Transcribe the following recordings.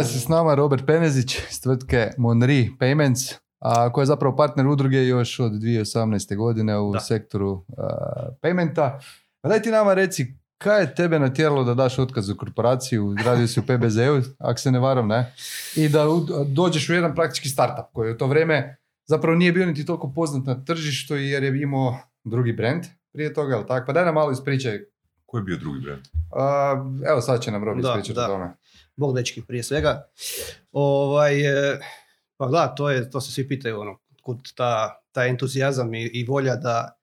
Danas je s nama Robert Penezić iz tvrtke Monri Payments, a koja je zapravo partner udruge još od 2018. godine u Da. sektoru a, paymenta. Pa daj ti nama reci, kaj je tebe natjeralo da daš otkaz u korporaciju, radio si u PBZ-u, ako se ne varam, ne? I da u- dođeš u jedan praktički startup koji u to vrijeme zapravo nije bio niti toliko poznat na tržištu jer je imao drugi brand prije toga, jel tako? Pa daj nam malo ispričaj. Koji je bio drugi brand? A, evo sad će nam Robi ispričati o tome. Bog dečki prije svega. Ovaj, e, pa da, to, je, to se svi pitaju, ono, kud ta, taj entuzijazam i, i volja da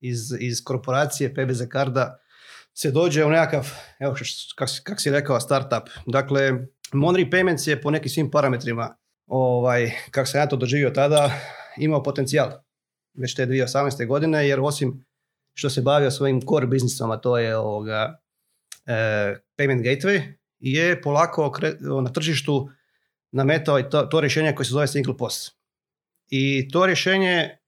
iz, iz korporacije PBZ Karda se dođe u nekakav, evo š- kak, si- kak si rekao, startup. Dakle, Monri Payments je po nekim svim parametrima, ovaj, kako sam ja to doživio tada, imao potencijal već te 2018. godine, jer osim što se bavio svojim core biznisom, a to je ovoga, e, payment gateway, je polako na tržištu nametao to, to rješenje koje se zove single POS. I to rješenje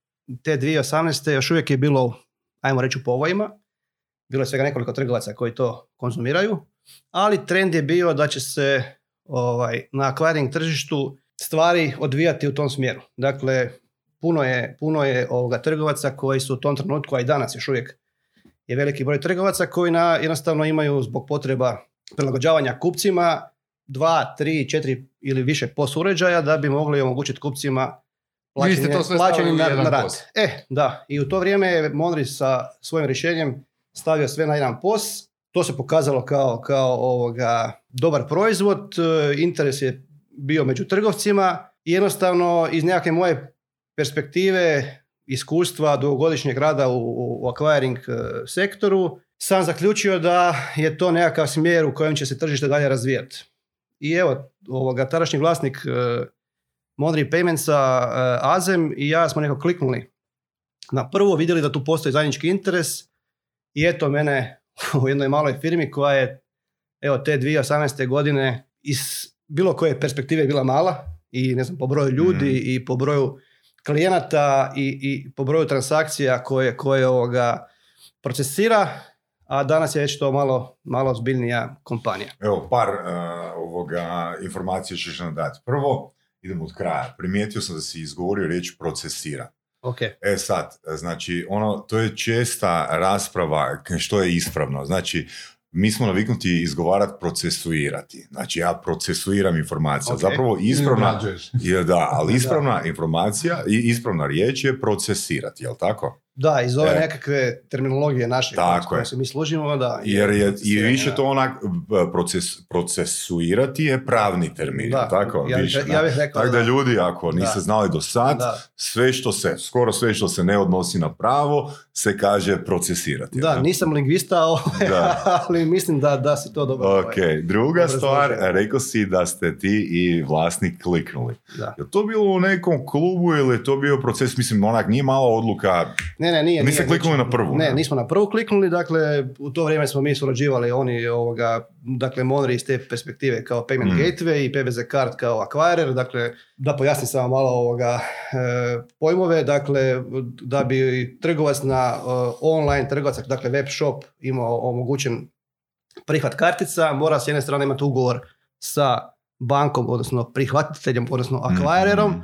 te 2018. još uvijek je bilo, ajmo reći, u povojima. Bilo je svega nekoliko trgovaca koji to konzumiraju, ali trend je bio da će se ovaj, na acquiring tržištu stvari odvijati u tom smjeru. Dakle, puno je, puno je ovoga trgovaca koji su u tom trenutku, a i danas još uvijek je veliki broj trgovaca koji na, jednostavno imaju zbog potreba prilagođavanja kupcima dva, tri, četiri ili više POS uređaja da bi mogli omogućiti kupcima plaćanje u na, na rad. E, da. I u to vrijeme je Monri sa svojim rješenjem stavio sve na jedan POS. To se pokazalo kao, kao ovoga, dobar proizvod. e, Interes je bio među trgovcima i jednostavno iz nekakve moje perspektive iskustva dugogodišnjeg rada u, u, u acquiring e, sektoru sam zaključio da je to nekakav smjer u kojem će se tržište dalje razvijati. I evo, ovoga, tadašnji vlasnik e, Monri Paymentsa, e, Azem i ja smo nekako kliknuli na prvo, vidjeli da tu postoji zajednički interes i eto mene u jednoj maloj firmi koja je evo te 2018. godine iz bilo koje perspektive bila mala i ne znam po broju ljudi Mhm. i po broju klijenata i, i po broju transakcija koje, koje ovoga procesira, a danas je već to malo, malo zbiljnija kompanija. Evo, par uh, ovoga informacija ćeš nam dati. Prvo, idemo od kraja. Primijetio sam da si izgovorio riječ procesira. Ok, E sad, znači, ono, to je česta rasprava što je ispravno. Znači, mi smo naviknuti izgovarati procesuirati. Znači, ja procesuiram informacije. Ok. Zapravo, ispravna, je, da, ali Da. ispravna informacija i ispravna riječ je procesirati, jel tako? Da, iz ove E. nekakve terminologije naše Tako s kojom je. se mi služimo, da. Jer je i više to onak, proces, procesuirati je pravni termin, Da, tako? ja više, ja bih rekao Tako da da. ljudi, ako niste Da. znali do sad, Da. sve što se, skoro sve što se ne odnosi na pravo, se kaže procesirati. Da, jel? nisam lingvista, ovaj, Da. ali mislim da, da si to dobro. Ok, ovaj, druga dobro stvar, složio. rekao si da ste ti i vlasnik kliknuli. Da. Je to bilo u nekom klubu ili je to bio proces, mislim, onak nije mala odluka, Ne, ne, nije. Niste nije, kliknuli znači- na prvu, Ne, ne? nismo na prvu kliknuli, dakle, u to vrijeme smo mi surađivali, oni, ovoga, dakle, Monri iz te perspektive kao payment Mm. gateway i PBZ card kao acquirer, dakle, da pojasnim samo malo ovoga e, pojmove, dakle, da bi trgovac na e, online trgovac, dakle, web shop imao omogućen prihvat kartica, mora s jedne strane imati ugovor sa bankom, odnosno prihvatiteljem, odnosno acquirerom, Mhm.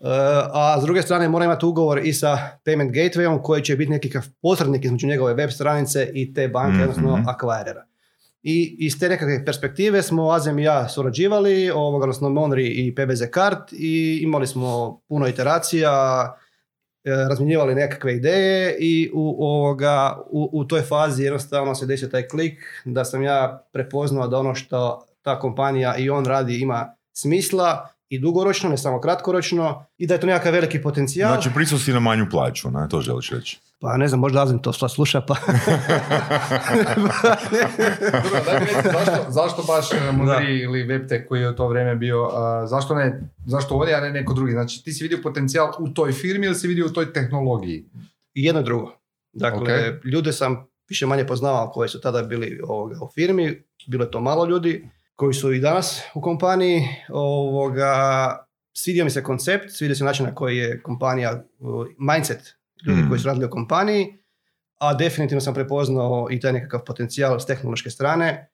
Uh, a s druge strane mora imati ugovor i sa payment gatewayom koji će biti nekakav posrednik između njegove web stranice i te banke, Mhm. odnosno acquirera. I iz te nekakve perspektive smo Azem i ja surađivali, ovoga, odnosno Monri i PBZ Card i imali smo puno iteracija, e, razmjenjivali nekakve ideje i u, ovoga, u, u toj fazi jednostavno se desio taj klik da sam ja prepoznao da ono što ta kompanija i on radi ima smisla i dugoročno, ne samo kratkoročno i da je to nekakav veliki potencijal. Znači, si na manju plaću, ne? To želiš reći. Pa ne znam, možda Azim to sva sluša pa... Dobro, daj mi reci, zašto, zašto baš e, Moneri ili WebTech koji je u to vrijeme bio, a, zašto ne, zašto ovdje, a ne neko drugi? Znači, ti si vidio potencijal u toj firmi ili si vidio u toj tehnologiji? I jedno i drugo. Dakle, Ok. ljude sam više manje poznavao koji su tada bili ovoga, u firmi, bilo je to malo ljudi koji su i danas u kompaniji. Ovoga, svidio mi se koncept, svidio se način na koji je kompanija, mindset ljudi Mm. koji su radili u kompaniji, a definitivno sam prepoznao i taj nekakav potencijal s tehnološke strane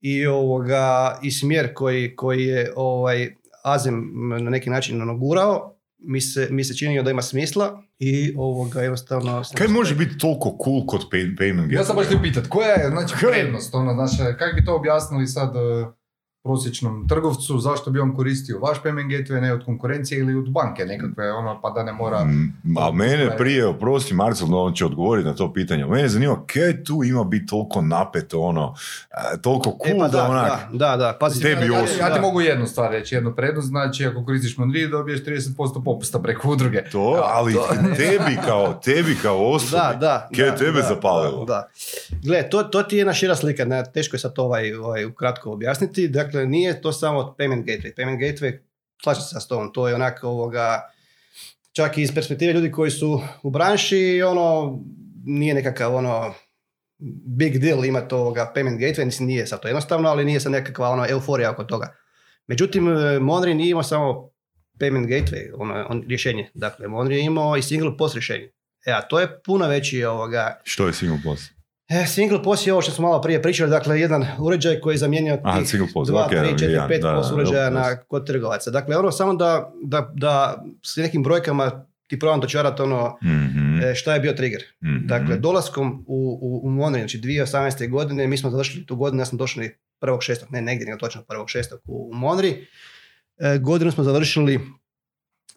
i, ovoga, i smjer koji, koji je ovaj, Azem na neki način nagurao, mi se, mi se činio da ima smisla i ovoga jednostavno... Kaj može biti toliko cool kod pay- payment Ja sam baš te pitat, koja je znači, prednost? Ono, znači, kako bi to objasnili sad e, prosječnom trgovcu, zašto bi on koristio vaš payment gateway, ne od konkurencije ili od banke nekakve, ono, pa da ne mora... Mm, A mene prije, oprosti Marcel, no on će odgovoriti na to pitanje. Mene zanima, kaj tu ima biti toliko napeto, ono, a, toliko cool E pa da, da, onak, da, da, da, pazi. Tebi ja, osobno. ja ti mogu jednu stvar reći, jednu prednost, znači ako koristiš Mondri dobiješ 30% popusta preko udruge. to, ali to- tebi kao, tebi kao osobi, Da, da. kaj je da, tebe da, zapalilo? Da, da. Gle, to, to ti je jedna šira slika, ne, teško je sad to ovaj, ovaj, ukratko objasniti. Dakle, nije to samo payment gateway. Payment gateway, slažem se s tom, to je onak ovoga, čak i iz perspektive ljudi koji su u branši, ono, nije nekakav ono, big deal imati ovoga payment gateway, mislim nije sad to jednostavno, ali nije sad nekakva ono euforija oko toga. Međutim, Monri nije imao samo payment gateway, ono, on, rješenje. Dakle, Monri je imao i single post rješenje. E, to je puno veći ovoga, Što je single post? E, single POS je ovo što smo malo prije pričali, dakle jedan uređaj koji je zamijenio Aha, tih single POS, 2, ok, 3, 4, jedan, 5 da, POS uređaja na, kod trgovaca. Dakle, ono samo da, da, da s nekim brojkama ti probam dočarati ono Mhm, e, šta je bio trigger. mhm. Dakle, dolaskom u, u, u Monri, znači 2018. godine, mi smo završili tu godinu, ja sam došli 1.6. ne negdje, nego točno 1.6. u, u Monri. E, godinu smo završili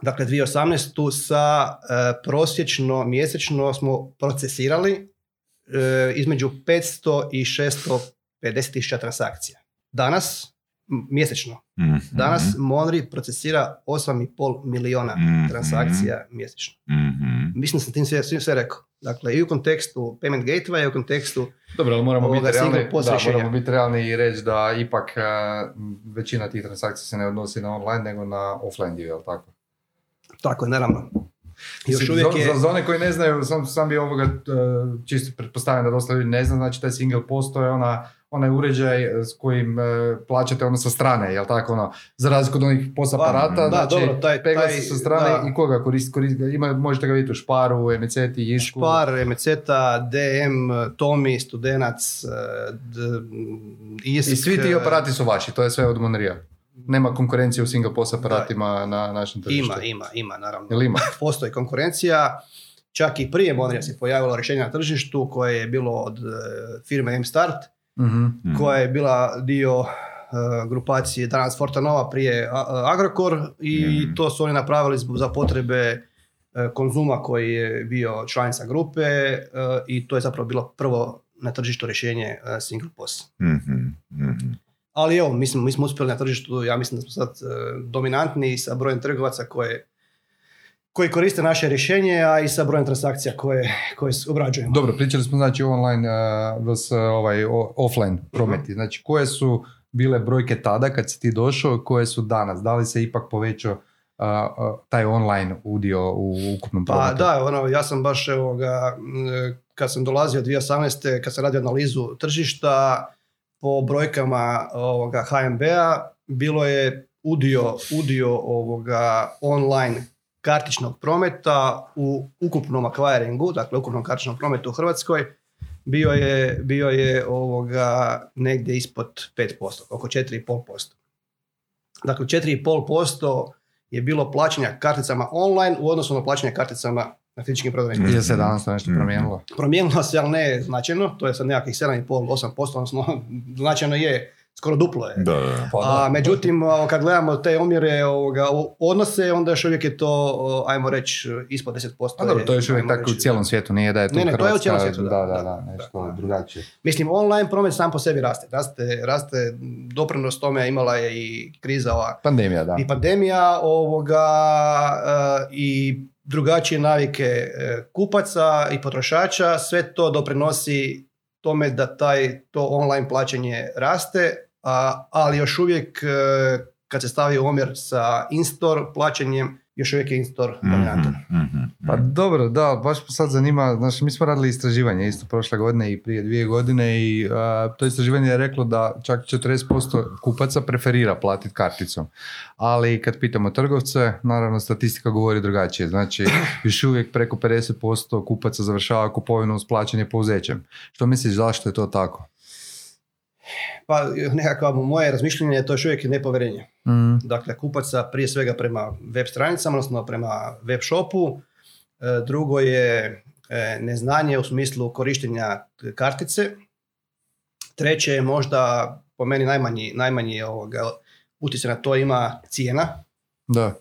Dakle, 2018. sa e, prosječno, mjesečno smo procesirali između 500 i 650 tisuća transakcija. Danas, mjesečno, Mhm, danas Monri procesira 8,5 miliona Mhm. transakcija mjesečno. mhm. Mislim da sam tim sve, sve rekao. Dakle, i u kontekstu payment gateway, i u kontekstu Dobro, ali moramo biti realni, da, rješenja. moramo biti realni i reći da ipak e, većina tih transakcija se ne odnosi na online nego na offline dio, jel tako? Tako je, naravno. Još Mislim, uvijek za, je... za, za one koji ne znaju, sam, sam bi ovoga, e, čisto pretpostavljam da dosta ljudi ne zna, znači taj single post to je ona, onaj uređaj e, s kojim e, plaćate ono sa strane, jel tako ono, za razliku od onih POS Da, aparata, da, znači dobro, taj- pegla taj- se sa strane da. i koga koristi, koristi ima, možete ga vidjeti u Šparu, MCT, Isku. Špar, Meceta, DM, Tomi, Studenac, e, d- Isk. I svi ti aparati su vaši, to je sve od Monrija. Nema konkurencije u single POS aparatima na našem tržištu. Ima, ima, ima, naravno. Jel ima? Postoji konkurencija. Čak i prije Monrija se pojavilo rješenje na tržištu koje je bilo od e, firme M-Start, Mhm. Mhm. koja je bila dio e, grupacije danas Fortanova prije Agrokor i Mhm. to su oni napravili zbog- za potrebe e, konzuma koji je bio članica grupe i to je zapravo bilo prvo na tržištu rješenje single POS. Mhm, mhm. Ali evo, mislim, mi smo uspjeli na tržištu, ja mislim da smo sad e, dominantni sa brojem trgovaca koje, koji koriste naše rješenje, a i sa brojem transakcija koje, koje obrađujemo. Dobro, pričali smo znači online uh, vs. ovaj, o- offline prometi. Znači, koje su bile brojke tada kad si ti došao, koje su danas? Da li se ipak povećao taj online udio u ukupnom Pa prometu? da, ono, ja sam baš evo ga, kad sam dolazio 2018. kad sam radio analizu tržišta po brojkama ovoga HNB-a bilo je udio, udio ovoga online kartičnog prometa u ukupnom acquiringu, dakle ukupnom kartičnom prometu u Hrvatskoj bio je, bio je ovoga negdje ispod 5%, oko 4,5%. Dakle, 4,5% je bilo plaćanja karticama online u odnosu na plaćanje karticama na fizičkim prodajnim. Je se danas to nešto Mhm. promijenilo? Promijenilo se, ali ne značajno, to je sad nekakvih 7,5-8%, odnosno značajno je, skoro duplo je. Da, da. Pa A međutim, kad gledamo te omjere ovoga, odnose, onda još uvijek je to, ajmo reći, ispod 10%. A dobro, to je još uvijek tako u reći, cijelom svijetu, nije da je tu Ne, ne, to je u Hrvatska, cijelom svijetu, da, da, da, da, da, da, nešto da. drugačije. Mislim, online promet sam po sebi raste. Raste, raste doprinos tome imala je i kriza ova Pandemija, da. i pandemija ovoga e, i drugačije navike e, kupaca i potrošača, sve to doprinosi tome da taj to online plaćanje raste, a, ali još uvijek e, kad se stavi omjer sa in-store plaćanjem, još uvijek je in-store dominantan. Mhm, mhm, Pa dobro, da, baš me sad zanima, znači mi smo radili istraživanje isto prošle godine i prije dvije godine i a, to istraživanje je reklo da čak 40% kupaca preferira platiti karticom. Ali kad pitamo trgovce, naravno statistika govori drugačije. Znači još uvijek preko 50% kupaca završava kupovinu uz plaćanje pouzećem. Što misliš zašto je to tako? Pa nekakva moje razmišljanje je to još uvijek nepovjerenje. Mhm. Dakle, kupaca prije svega prema web stranicama, odnosno prema web shopu. E, Drugo je e, neznanje u smislu korištenja kartice. Treće je možda po meni najmanji, najmanji ovoga, utjecaj na to ima cijena. Da.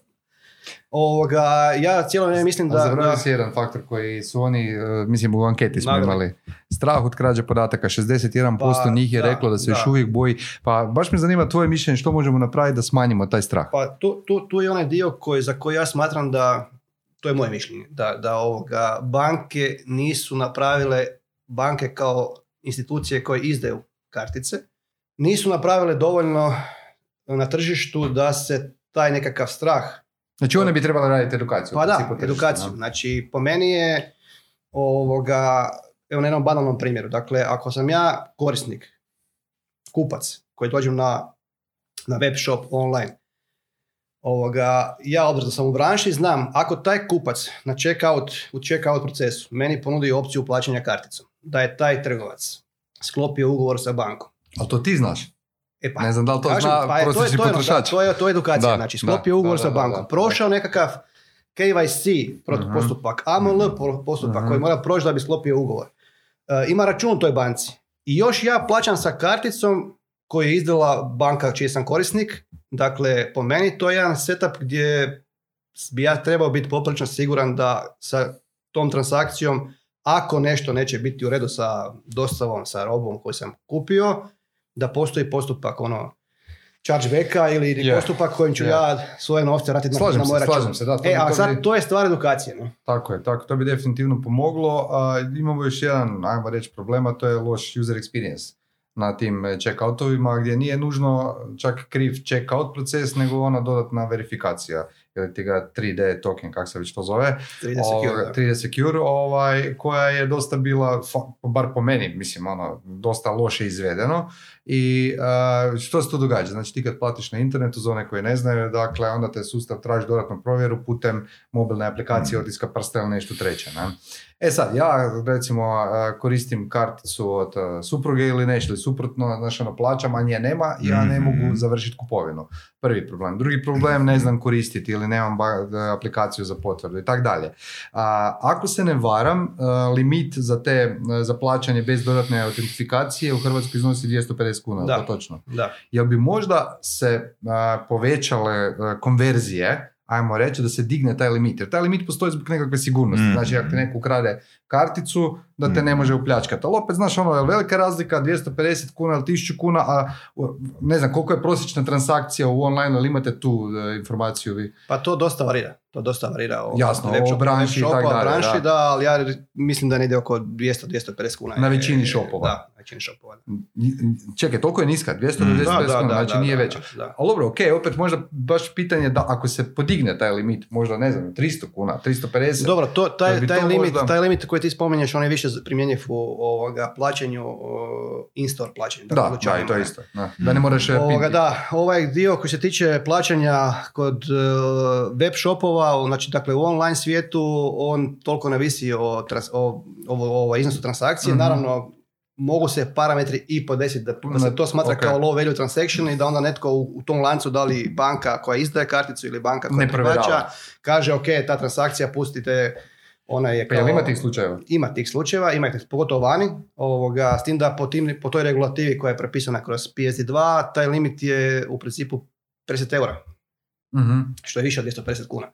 Ovoga, ja cijelo vrijeme mislim Da. Zaboravio si jedan faktor koji su oni, e, mislim u anketi smo imali, strah od krađe podataka, 61% Pa, njih je da, reklo da se još da. uvijek boji, pa baš me zanima tvoje mišljenje što možemo napraviti da smanjimo taj strah. Pa tu, tu, tu je onaj dio koji, za koji ja smatram da, to je moje mišljenje, da, da ovoga, banke nisu napravile, banke kao institucije koje izdaju kartice, nisu napravile dovoljno na tržištu da se taj nekakav strah Znači one bi trebale raditi edukaciju. Pa da, edukaciju. da. Znači, po meni je ovoga, evo na jednom banalnom primjeru. Dakle, ako sam ja korisnik, kupac, koji dođem na, na web shop online, ovoga, ja obzirom da sam u branši, znam, ako taj kupac na checkout, u checkout procesu meni ponudi opciju plaćanja karticom, da je taj trgovac sklopio ugovor sa bankom. Ali to ti znaš. E pa, Ne znam da li to Kažem, zna pa je, to, je, to, je, ono, potrošač. to, je, to je edukacija. Da, znači, da, sklopio ugovor da, sa da, da, bankom. da. Prošao nekakav KYC postupak, AML po- postupak Mhm. koji mora proći da bi sklopio ugovor. E, ima račun u toj banci. I još ja plaćam sa karticom koju je izdala banka čiji sam korisnik. Dakle, po meni to je jedan setup gdje bi ja trebao biti poprilično siguran da sa tom transakcijom ako nešto neće biti u redu sa dostavom, sa robom koju sam kupio, da postoji postupak ono chargebacka ili Je, postupak kojim ću je. ja svoje novce vratiti na, Slažem na se, moj račun. slažem se, da, to e, a sad bi- to je stvar edukacije. Ne? Tako je, tako, to bi definitivno pomoglo. A, imamo još jedan, ajmo reći, problema, to je loš user experience na tim e, checkoutovima gdje nije nužno čak kriv checkout proces, nego ona dodatna verifikacija ili ti ga 3D token, kako se već to zove, 3D Ovoga, secure, da. 3D Secure, ovaj, koja je dosta bila, bar po meni, mislim, ono, dosta loše izvedeno. I a, što se tu događa? Znači ti kad platiš na internetu, za one koji ne znaju, dakle, onda te sustav traži dodatnu provjeru putem mobilne aplikacije, otiska prsta ili nešto treće. Ne? E sad, ja recimo koristim karticu od a, supruge ili nešto, ili suprotno, znači ono, plaćam, a nje nema, ja ne Mhm. mogu završiti kupovinu. Prvi problem. Drugi problem, ne znam koristiti ili nemam ba- aplikaciju za potvrdu i tako dalje. Ako se ne varam, limit za te, za plaćanje bez dodatne autentifikacije u Hrvatskoj iznosi 250 kuna, je Da. to točno? Da. Jel bi možda se a, povećale a, konverzije, ajmo reći, da se digne taj limit? Jer taj limit postoji zbog nekakve sigurnosti. Mhm. Znači, ako ti neko ukrade karticu, da te ne Mhm. može upljačkati. Ali opet, znaš, ono, je velika razlika, 250 kuna ili 1000 kuna, a ne znam, koliko je prosječna transakcija u online, ali imate tu e, informaciju vi? Pa to dosta varira. To dosta varira. O, Jasno, o branši i tak shopu, dalje, branši, da. da. ali ja mislim da ne ide oko 200-250 kuna. Na je- većini shopova. Da, na većini shopova. da. Čekaj, toliko je niska, 250 Da, da, kuna, znači da, nije veća. Ali dobro, ok, opet možda baš pitanje da ako se podigne taj limit, možda ne znam, 300 kuna, 350. Dobro, to, taj, taj, to limit, možda- taj limit koji ti spominješ, on je više primjenjiv u ovoga, plaćanju, in-store plaćanju. dakle, Da, da, dućanima, i to je isto. Da, da ne moraš e, Ovoga, da, ovaj dio koji se tiče plaćanja kod e, web shopova, znači dakle u online svijetu, on toliko ne visi o, trans- o, o, o iznosu transakcije. Mhm. Naravno, mogu se parametri i podesiti da, da se to smatra Ok. kao low value transaction i da onda netko u, u tom lancu, da li banka koja izdaje karticu ili banka koja Ne prihvaća, kaže ok, ta transakcija pustite, ona je Pa kao... jel ima tih slučajeva? Ima tih slučajeva, ima ih pogotovo vani, ovoga, s tim da po, tim, po toj regulativi koja je propisana kroz PSD2, taj limit je u principu 50 eura, Mhm. što je više od 250 kuna.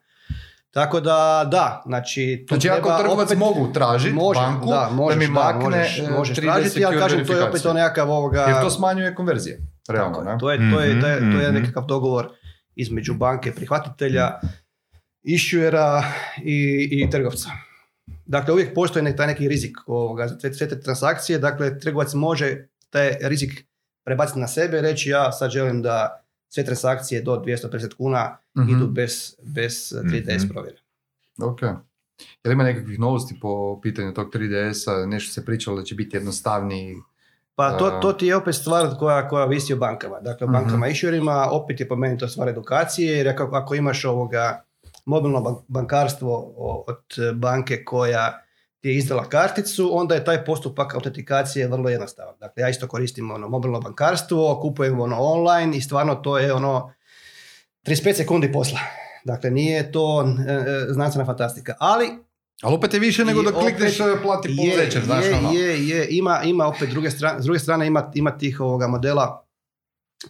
Tako da, da, znači... tu Znači, ako trgovac opet- mogu tražiti može, banku, da, možeš, mi da, makne možeš, e, možeš 3D tražiti, ali kažem, to je opet to nekakav ovoga... Jer to smanjuje konverzije, realno, Tako ne? to je, to je, to je, to je Mhm, nekakav dogovor između banke prihvatitelja, issuera i, i trgovca. Dakle, uvijek postoji taj neki rizik ovoga, za sve te transakcije, dakle, trgovac može taj rizik prebaciti na sebe i reći ja sad želim da sve transakcije do 250 kuna Mhm. idu bez, bez 3DS Mhm. provjere. Ok. Jel ima nekakvih novosti po pitanju tog 3DS-a? Nešto se pričalo da će biti jednostavniji? Pa to, to ti je opet stvar koja, koja visi o bankama. Dakle, o Mhm. bankama issuerima, opet je po meni to stvar edukacije, jer ako, ako imaš ovoga mobilno ban- bankarstvo od banke koja ti je izdala karticu, onda je taj postupak autentikacije vrlo jednostavan. Dakle, ja isto koristim ono mobilno bankarstvo, kupujem ono online i stvarno to je ono 35 sekundi posla. Dakle, nije to e, e, znanstvena fantastika. Ali Ali opet je više nego da klikneš plati je, poduzeće, znaš je, ono. je, je, ima, ima opet druge strane, s druge strane ima, ima tih ovoga modela,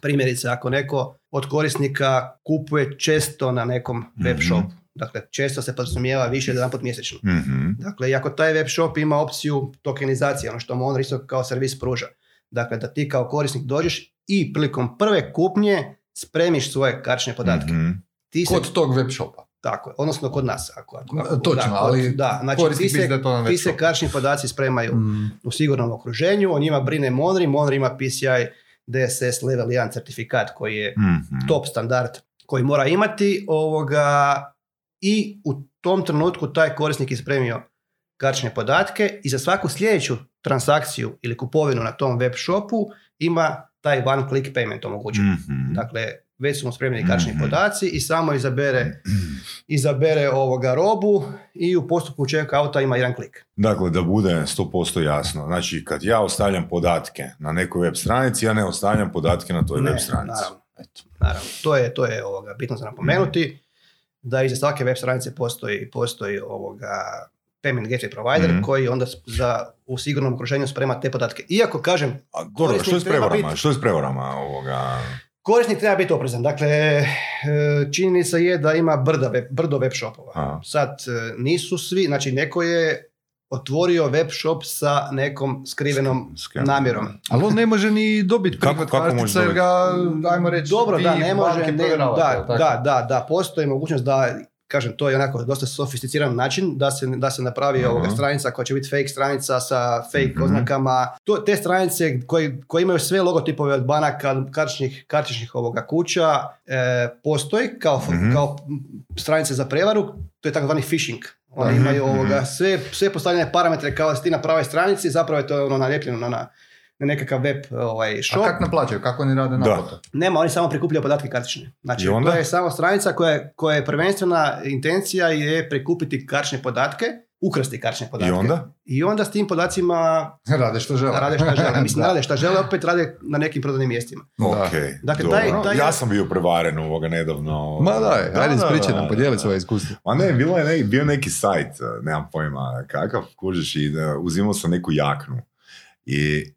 primjerice ako neko od korisnika kupuje često na nekom web Mhm. shopu, dakle često se podrazumijeva više od jedanput mjesečno. Mhm. Dakle, i ako taj web shop ima opciju tokenizacije, ono što mu on isto kao servis pruža. Dakle, da ti kao korisnik dođeš i prilikom prve kupnje spremiš svoje kartične podatke. Mhm. Ti se, Kod tog web shopa. tako je, odnosno kod nas. Ako, ako, ako- Točno, da, kod- ali da, znači ti se, da je to na ti web se kartični podaci spremaju Mm. u sigurnom okruženju, o njima brine Monri, Monri ima PCI DSS level 1 certifikat koji je Mhm. top standard koji mora imati ovoga i u tom trenutku taj korisnik je spremio kartične podatke i za svaku sljedeću transakciju ili kupovinu na tom web shopu ima taj one click payment omogućen. Mhm. Dakle, već su mu spremljeni Mhm. podaci i samo izabere, izabere ovoga robu i u postupku check-outa ima jedan klik. Dakle, da bude 100% jasno. Znači, kad ja ostavljam podatke na nekoj web stranici, ja ne ostavljam podatke na toj Ne, web stranici. naravno. Naravno, to je, to je ovoga, bitno za napomenuti, da iza svake web stranice postoji, postoji ovoga payment gateway provider Mhm. koji onda za, u sigurnom okruženju sprema te podatke. Iako kažem, A dobro, što je s prevarama? biti- Što je s prevarama ovoga? Korisnik treba biti oprezan. Dakle, e, činjenica je da ima brda web, brdo web shopova. Aha. Sad, e, nisu svi, znači neko je otvorio web shop sa nekom skrivenom namjerom. Ali on ne može ni dobiti Kako- prihvat kako kartica jer ga, ajmo reći, Dobro, da, ne može, ne, da, da, da, da, postoji mogućnost da, kažem, to je onako dosta sofisticiran način da se, da se napravi Aha. ovoga stranica koja će biti fake stranica sa fake Mhm. oznakama. To, te stranice koje, koje imaju sve logotipove od banaka, kartičnih, kartičnih ovoga kuća, e, postoji kao, Mhm. kao stranice za prevaru, to je takozvani phishing. Oni imaju ovoga, sve, sve postavljene parametre kao da si ti na pravoj stranici, zapravo je to ono nalijepljeno na, na, na nekakav web ovaj, A shop. kak naplaćaju? Kako oni rade naplatu? Nema, oni samo prikupljaju podatke kartične. Znači, to je samo stranica koja je, koja je prvenstvena intencija je prikupiti kartične podatke, ukrasti kartične podatke. I onda? I onda s tim podacima Rade što žele. rade šta žele. Mislim, Da. rade šta žele, opet rade na nekim prodajnim mjestima. Da. Ok, Dakle, dobro. taj- taj- Ja sam bio prevaren ovoga nedavno. Ma daj, Da, ajde da, ispričaj da, nam, podijeli svoje iskustvo. Ma ne, bilo je neki, bio neki sajt, nemam pojma kakav, kužiš, i da, uzimao sam neku jaknu. I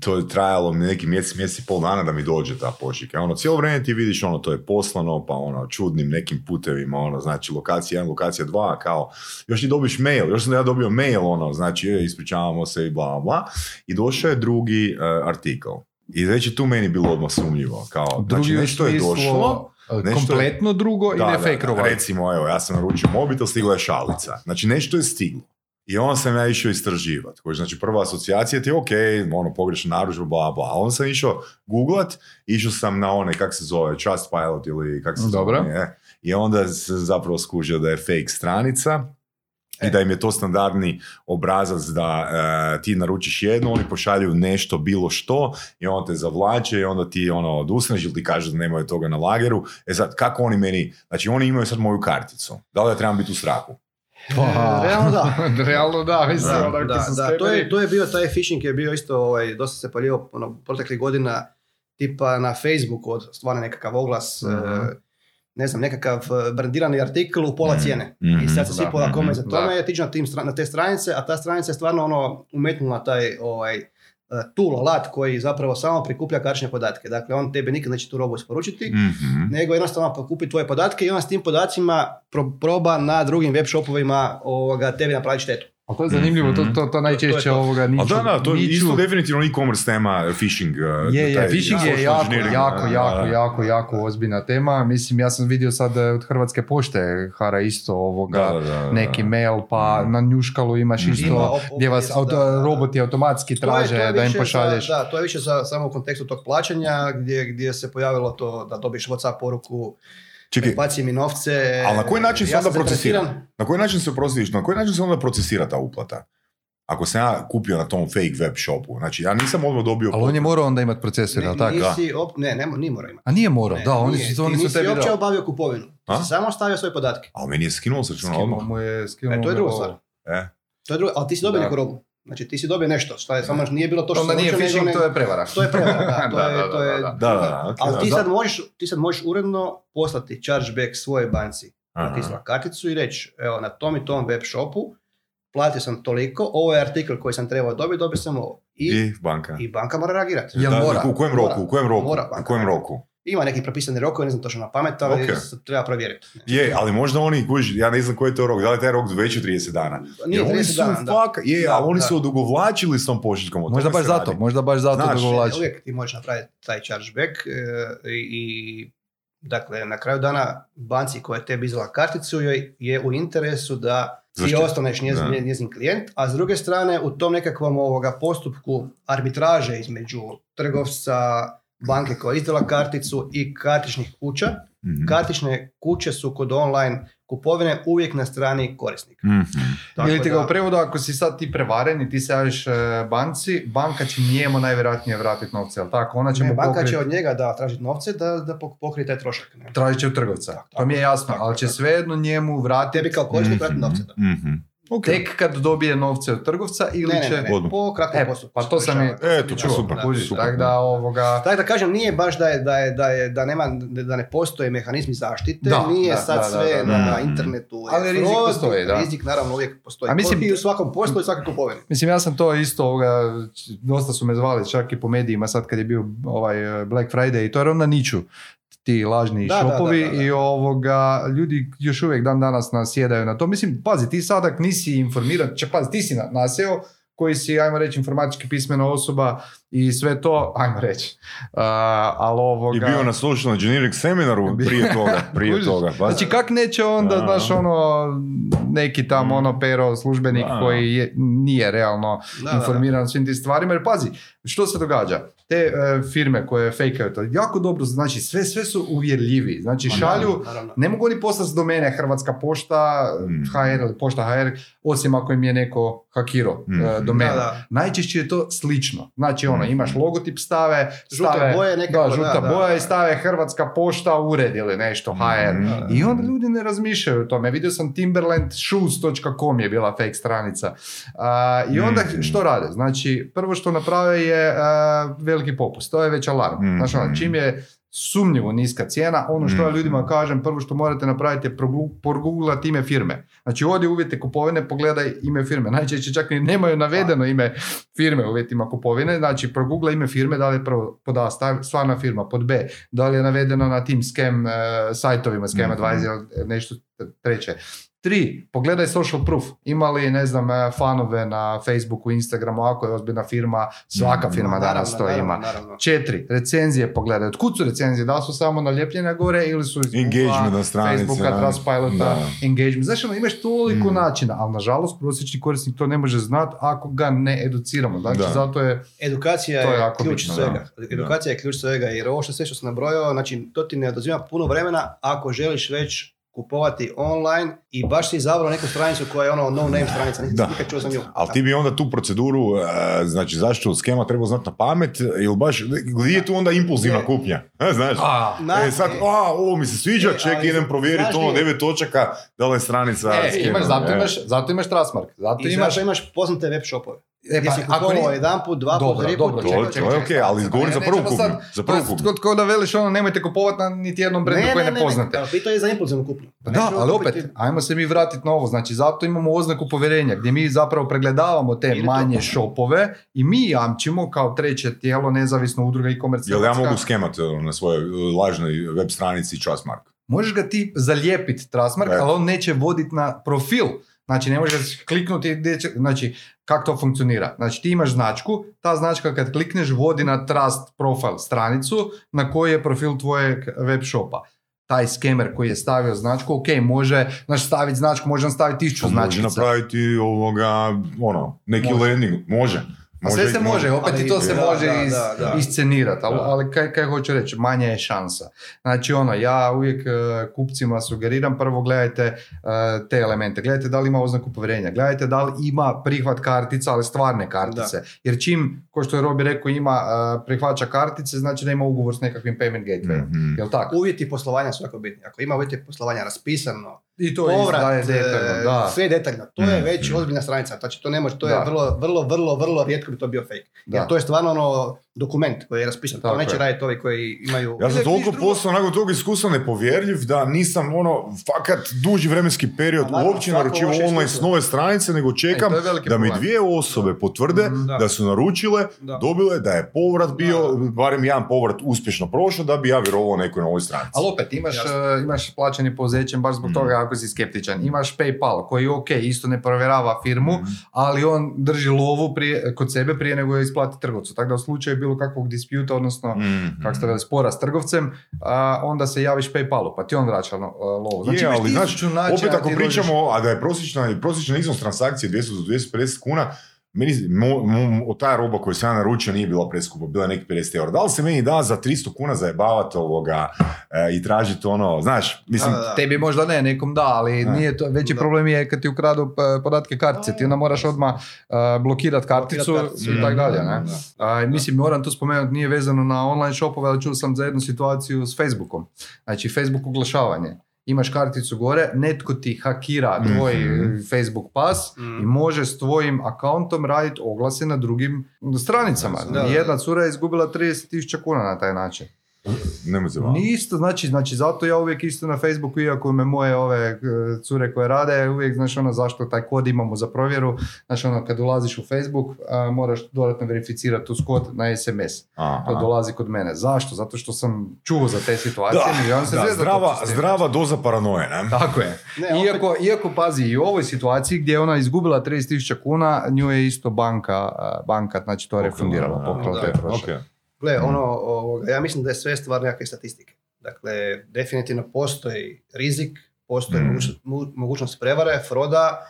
to je trajalo mi neki mjesec, mjesec i pol dana da mi dođe ta pošiljka. Ono, cijelo vrijeme ti vidiš, ono, to je poslano, pa ono, čudnim nekim putevima, ono, znači, lokacija 1, lokacija 2, kao, još ti dobiš mail, još sam ja dobio mail, ono, znači, e, ispričavamo se i bla, bla. I došao je drugi uh, artikl. I već je tu meni bilo odmah sumnjivo, kao, Drugi znači, nešto je došlo, e, nešto je- kompletno drugo i ne rovar. Recimo, evo, ja sam naručio mobitel, stigla je šalica. Znači, nešto je stiglo. I onda sam ja išao istraživati. Koji, znači, prva asocijacija ti je ok, ono, pogrešna narudžba, bla, bla. A onda sam išao googlat, išao sam na one, kak se zove, Trustpilot ili kak se Dobro. zove. I onda sam zapravo skužio da je fake stranica i da im je to standardni obrazac da e, ti naručiš jedno, oni pošalju nešto, bilo što i on te zavlače i onda ti ono odustaneš ili ti kažu da nemaju toga na lageru. E sad, kako oni meni, znači oni imaju sad moju karticu. Da li ja trebam biti u strahu? Pa, E, realno da. Realno da, mislim, Da, da, da, to, je, to je bio, taj phishing je bio isto, ovaj, dosta se pojavio ono, proteklih godina, tipa na Facebooku od stvarno nekakav oglas, Mhm. e, ne znam, nekakav e, brandirani artikl u pola Mhm. cijene. Mhm, I sad se svi pola kome mhm, za da. tome, ti na, tim, na te stranice, a ta stranica je stvarno ono, umetnula taj ovaj, tool, alat koji zapravo samo prikuplja kartične podatke. Dakle, on tebe nikad neće tu robu isporučiti, Mhm. nego jednostavno pokupi tvoje podatke i on s tim podacima pro- proba na drugim web shopovima ovoga, tebi napraviti štetu. Ali to je zanimljivo, to, to, to To najčešće je to. ovoga niču. A da, da, to je niču- isto definitivno e-commerce tema, phishing. uh, Je, je, taj phishing je jako, jako, jako, da, da. jako, jako ozbiljna tema. Mislim, ja sam vidio sad da od Hrvatske pošte hara isto ovoga, Da, da, da, da. neki mail, pa Mhm. na njuškalu imaš Mhm. isto, Ima op- gdje vas auto, da, da, da. roboti automatski To je- traže to je da im pošalješ. Za, da, to je više za, samo u kontekstu tog plaćanja gdje, gdje se pojavilo to da dobiš WhatsApp poruku, Čekaj, baci mi novce. ali na koji način se ja onda procesira? Na koji način se prostiš, na koji način se onda procesira ta uplata? Ako sam ja kupio na tom fake web shopu, znači ja nisam odmah dobio... Ali on je morao onda imati procesor, Ne, jel tako? nisi op- ne, ne, nije morao imati. A nije morao, Ne, da, oni su, oni ti su nisi tebi uopće dali. obavio kupovinu. Ti A? si samo stavio svoje podatke. Ali meni je skinuo s računa Skinuo odmah. mu je, skinuo E, to je druga stvar. E, To je drugo, ali ti si dobio neku robu. Znači ti si dobio nešto, što je samo nije bilo to što Onda nije phishing, to je prevara. To je prevara, da, to Da, je, to je, da, Da, da, da, ok, Ali ti da. sad, možeš, ti sad možeš uredno poslati chargeback svoje banci, Aha. natisla karticu i reći, evo, na tom i tom web shopu platio sam toliko, ovo je artikl koji sam trebao dobiti, dobio sam ovo. I, I banka. i banka mora reagirati. Jel Da, mora? U kojem roku? U kojem roku? Mora U kojem roku? Ima neki propisani rokovi, ne znam točno na pamet, ali Ok. s- treba provjeriti. Je, ali možda oni, kužiš, ja ne znam koji je to rok, da li je taj rok veći od 30 dana? Nije Jer oni 30 su, dana, da. je, Da, ali oni da. su odugovlačili s tom pošiljkom. Možda baš zato, radi. možda baš zato Znaš, uvlači. Uvijek ti možeš napraviti taj chargeback e, i, i dakle, na kraju dana banci koja je tebi izdala karticu joj je u interesu da ti ostaneš njezin, njezin klijent, a s druge strane u tom nekakvom ovoga postupku arbitraže između trgovca, banke koja je izdala karticu i kartičnih kuća, Mhm. kartične kuće su kod online kupovine uvijek na strani korisnika. Mhm. Tako Ili ti ga u prevodu, ako si sad ti prevaren i ti se javiš e, banci, banka će njemu najvjerojatnije vratiti novce, jel tako? Ona će Ne, mu banka pokriti, će od njega da tražiti novce da, da pok- pokrije taj trošak. Ne? tražit će od trgovca. Tako, to mi je jasno, tako, ali će svejedno njemu vratiti Tebi kao korisnik vratiti novce. Da. Mhm. Ok. tek kad dobije novce od trgovca ili Ne, ne, će... ne, ne, po kratkom E, postupku. pa to sam i- E, to Da, super, da. Super. tako da ovoga... Tako da kažem, nije baš da, je, da, je, da, je, da, nema, da ne postoje mehanizmi zaštite, Da, nije da, sad sve da, na, da. na internetu. je Ali rizik fraud, postoji, da. Rizik naravno uvijek postoji. A mislim- I u svakom poslu i svakoj kupovini. Mislim, ja sam to isto, ovoga, dosta su me zvali čak i po medijima sad kad je bio ovaj Black Friday i to jer onda niču ti lažni Da, šopovi da, da, da. i ovoga, ljudi još uvijek dan danas nasjedaju na to. Mislim, pazi, ti sada nisi informiran, če, pazi, ti si na, naseo koji si, ajmo reći, informatički pismena osoba i sve to, ajmo reći. Uh, ali ovoga... I bio na social engineering seminaru prije toga, prije toga. Pa- Znači kak neće onda, Da. znaš, ono, neki tamo ono pero službenik Da. koji je, nije realno Da, informiran o svim tim stvarima, jer pazi, što se događa? Te e, firme koje fejkaju to, jako dobro, znači sve, sve su uvjerljivi, znači Ma, šalju, ne mogu oni poslati s domene Hrvatska pošta, Mm. HR ili pošta HR, osim ako im je neko hakiro Mm. e. Da, da. Najčešće je to slično. Znači ono, Mm. imaš logotip stave, Žute stave, boje nekako, da, žuta da, boja da. i stave Hrvatska pošta ured ili nešto, HR. Da, da. I onda ljudi ne razmišljaju o tome. Vidio sam timberlandshoes.com je bila fake stranica. A, I onda Mhm. što rade? Znači, prvo što naprave je a, veliki popust. To je već alarm. Mhm. Znači, ono, čim je sumnjivo niska cijena, ono što ja Mhm. ljudima kažem, prvo što morate napraviti je progooglati ime firme. Znači, odi uvjete kupovine, pogledaj ime firme. Najčešće čak ni nemaju navedeno ime firme u uvjetima kupovine, znači progugla ime firme, da li je prvo pod A stvarna firma, pod B, da li je navedeno na tim scam e, sajtovima, scam Mhm. advisor, nešto treće. Tri, pogledaj social proof. Ima li, ne znam, e, fanove na Facebooku, Instagramu, ako je ozbiljna firma, svaka Mhm. firma Naravno, danas to naravno, ima. naravno. Četiri, recenzije pogledaj. Od kud su recenzije? Da li su samo naljepljene gore ili su iz Engagement na stranici, Facebooka, da. Trustpilota, Da. engagement. Znaš, ono, imaš toliko Mm. načina, ali nažalost prosječni korisnik to ne može znati ako ga ne educiramo. Znači, Da. zato je Edukacija To je je, jako ključ bitno, svega. Edukacija je ključ svega jer ovo što sve što sam nabrojao, znači to ti ne oduzima puno vremena ako želiš već kupovati online i baš si izabrao neku stranicu koja je ono no name stranica, Da. nikad čuo za nju. Ali ti bi onda tu proceduru, e, znači zašto skema treba znati na pamet, ili baš, gdje je tu onda impulzivna kupnja? E, znaš? A, Na- e, sad, a, ovo mi se sviđa, E, ček, ali idem provjeriti ono devet točaka, da li je stranica e, skema, imaš, zato, imaš, zato imaš Trustmark. Zato I imaš... zato imaš poznate web shopove. E, pa, ako nije- jedan put, dva put, Dobro, tri dobro, put, čekaj, to čekaj, je čekaj, ok, ali ne, za prvu kupnju. Za To prvu je kupnju. kod kao da veliš ono, nemojte kupovati na niti jednom brendu koji ne, poznate. Ne, pitao je za impulzivnu kupnju. Pa da, ali opet, ajmo se mi vratiti na ovo. Znači, zato imamo oznaku povjerenja gdje mi zapravo pregledavamo te Ili to. manje šopove i mi jamčimo kao treće tijelo, nezavisno udruga i komerc Jel ja mogu skemat e, na svojoj e, lažnoj web stranici Trustmark? Možeš ga ti zalijepiti Trustmark, E. ali on neće voditi na profil. Znači, ne možeš kliknuti, gdje će- znači, kako to funkcionira? Znači, ti imaš značku, ta značka kad klikneš vodi na Trust Profile stranicu na kojoj je profil tvojeg web shopa. Taj skemer koji je stavio značku, ok, može, znači staviti značku, može on staviti tisuću Može značkica. napraviti ovoga, ono, neki Može. landing, može. A sve se može, opet Ali- i to se da, može da, iz, da, iscenirati, ali, ali kaj, kaj hoću reći, manja je šansa. Znači ono, ja uvijek e, kupcima sugeriram, prvo gledajte e, te elemente, gledajte da li ima oznaku povjerenja, gledajte da li ima prihvat kartica, ali stvarne kartice. Jer čim, ko što je Robi rekao, ima e, prihvaća kartice, znači da ima ugovor s nekakvim payment gateway. Mhm. Jel tako? Uvjeti poslovanja su jako bitni. Ako ima uvjeti poslovanja raspisano, I to je povrat, daje e, detaljno, da. sve je detaljno. To je Mm, već mm. ozbiljna stranica. Znači to ne može, to Da. je vrlo, vrlo, vrlo, vrlo rijetko bi to bio fake. Da. Jer to je stvarno ono dokument koji je raspisan. Tako to neće je. raditi ovi koji imaju... Ja sam toliko drugo. postao nakon tog iskustva nepovjerljiv da nisam ono, fakat duži vremenski period A naravno, uopće loše online s nove stranice, nego čekam E, je da mi dvije osobe potvrde Mhm. da. Da. su naručile, Da. dobile, da je povrat bio, Da. barem jedan povrat uspješno prošao, da bi ja vjerovao nekoj novoj stranici. Ali opet, imaš, Jasno. uh, imaš plaćanje poduzećem baš zbog Mhm. toga ako si skeptičan. Imaš PayPal koji ok, isto ne provjerava firmu, Mhm. ali on drži lovu prije, kod sebe prije nego je isplati trgovcu. Tako da u slučaju bilo kakvog disputa, odnosno Mhm. kako ste veli, spora s trgovcem, a, onda se javiš PayPalu, pa ti on vraća no, a, lovu. Znači, je, ali načina opet ako pričamo, a da je prosječna, prosječna iznos transakcije 200 do 250 kuna, meni, mo, mo, ta roba koju sam ja naručio nije bila preskupa, bila je neki 50 eura. Da li se meni da za 300 kuna zajebavati ovoga e, i tražiti ono, znaš, mislim, Da, da, da. Tebi možda ne, nekom da, ali Da. nije to, veći Da. problem je kad ti ukradu p- podatke kartice, ti onda moraš odmah uh, blokirat karticu Blokirat karticu, i tako da, dalje. da, Ne? da. A, mislim, moram tu spomenuti, nije vezano na online shopove, ali čuo sam za jednu situaciju s Facebookom. Znači, Facebook oglašavanje. Imaš karticu gore, netko ti hakira tvoj Mhm. eh, Facebook pas Mm. i može s tvojim akauntom raditi oglase na drugim stranicama. Da, da. Jedna cura je izgubila 30.000 kuna na taj način. Nemoj se. Nisto, znači, znači zato ja uvijek isto na Facebooku, iako me moje ove e, cure koje rade, uvijek znaš ono zašto taj kod imamo za provjeru, znaš ono kad ulaziš u Facebook a, moraš dodatno verificirati tu kod na SMS. Aha. To dolazi kod mene. Zašto? Zato što sam čuo za te situacije. Da, on se da, zdrava, zdrava doza paranoje, ne? Tako je. Ne, opet- Iako, iako pazi, i u ovoj situaciji gdje je ona izgubila 30.000 kuna, nju je isto banka, banka znači to refundirala. Pokrila, Gle, ono, ovoga, ja mislim da je sve stvar nekakve statistike. Dakle, definitivno postoji rizik, postoji Mm. mogućnost, prevare, froda,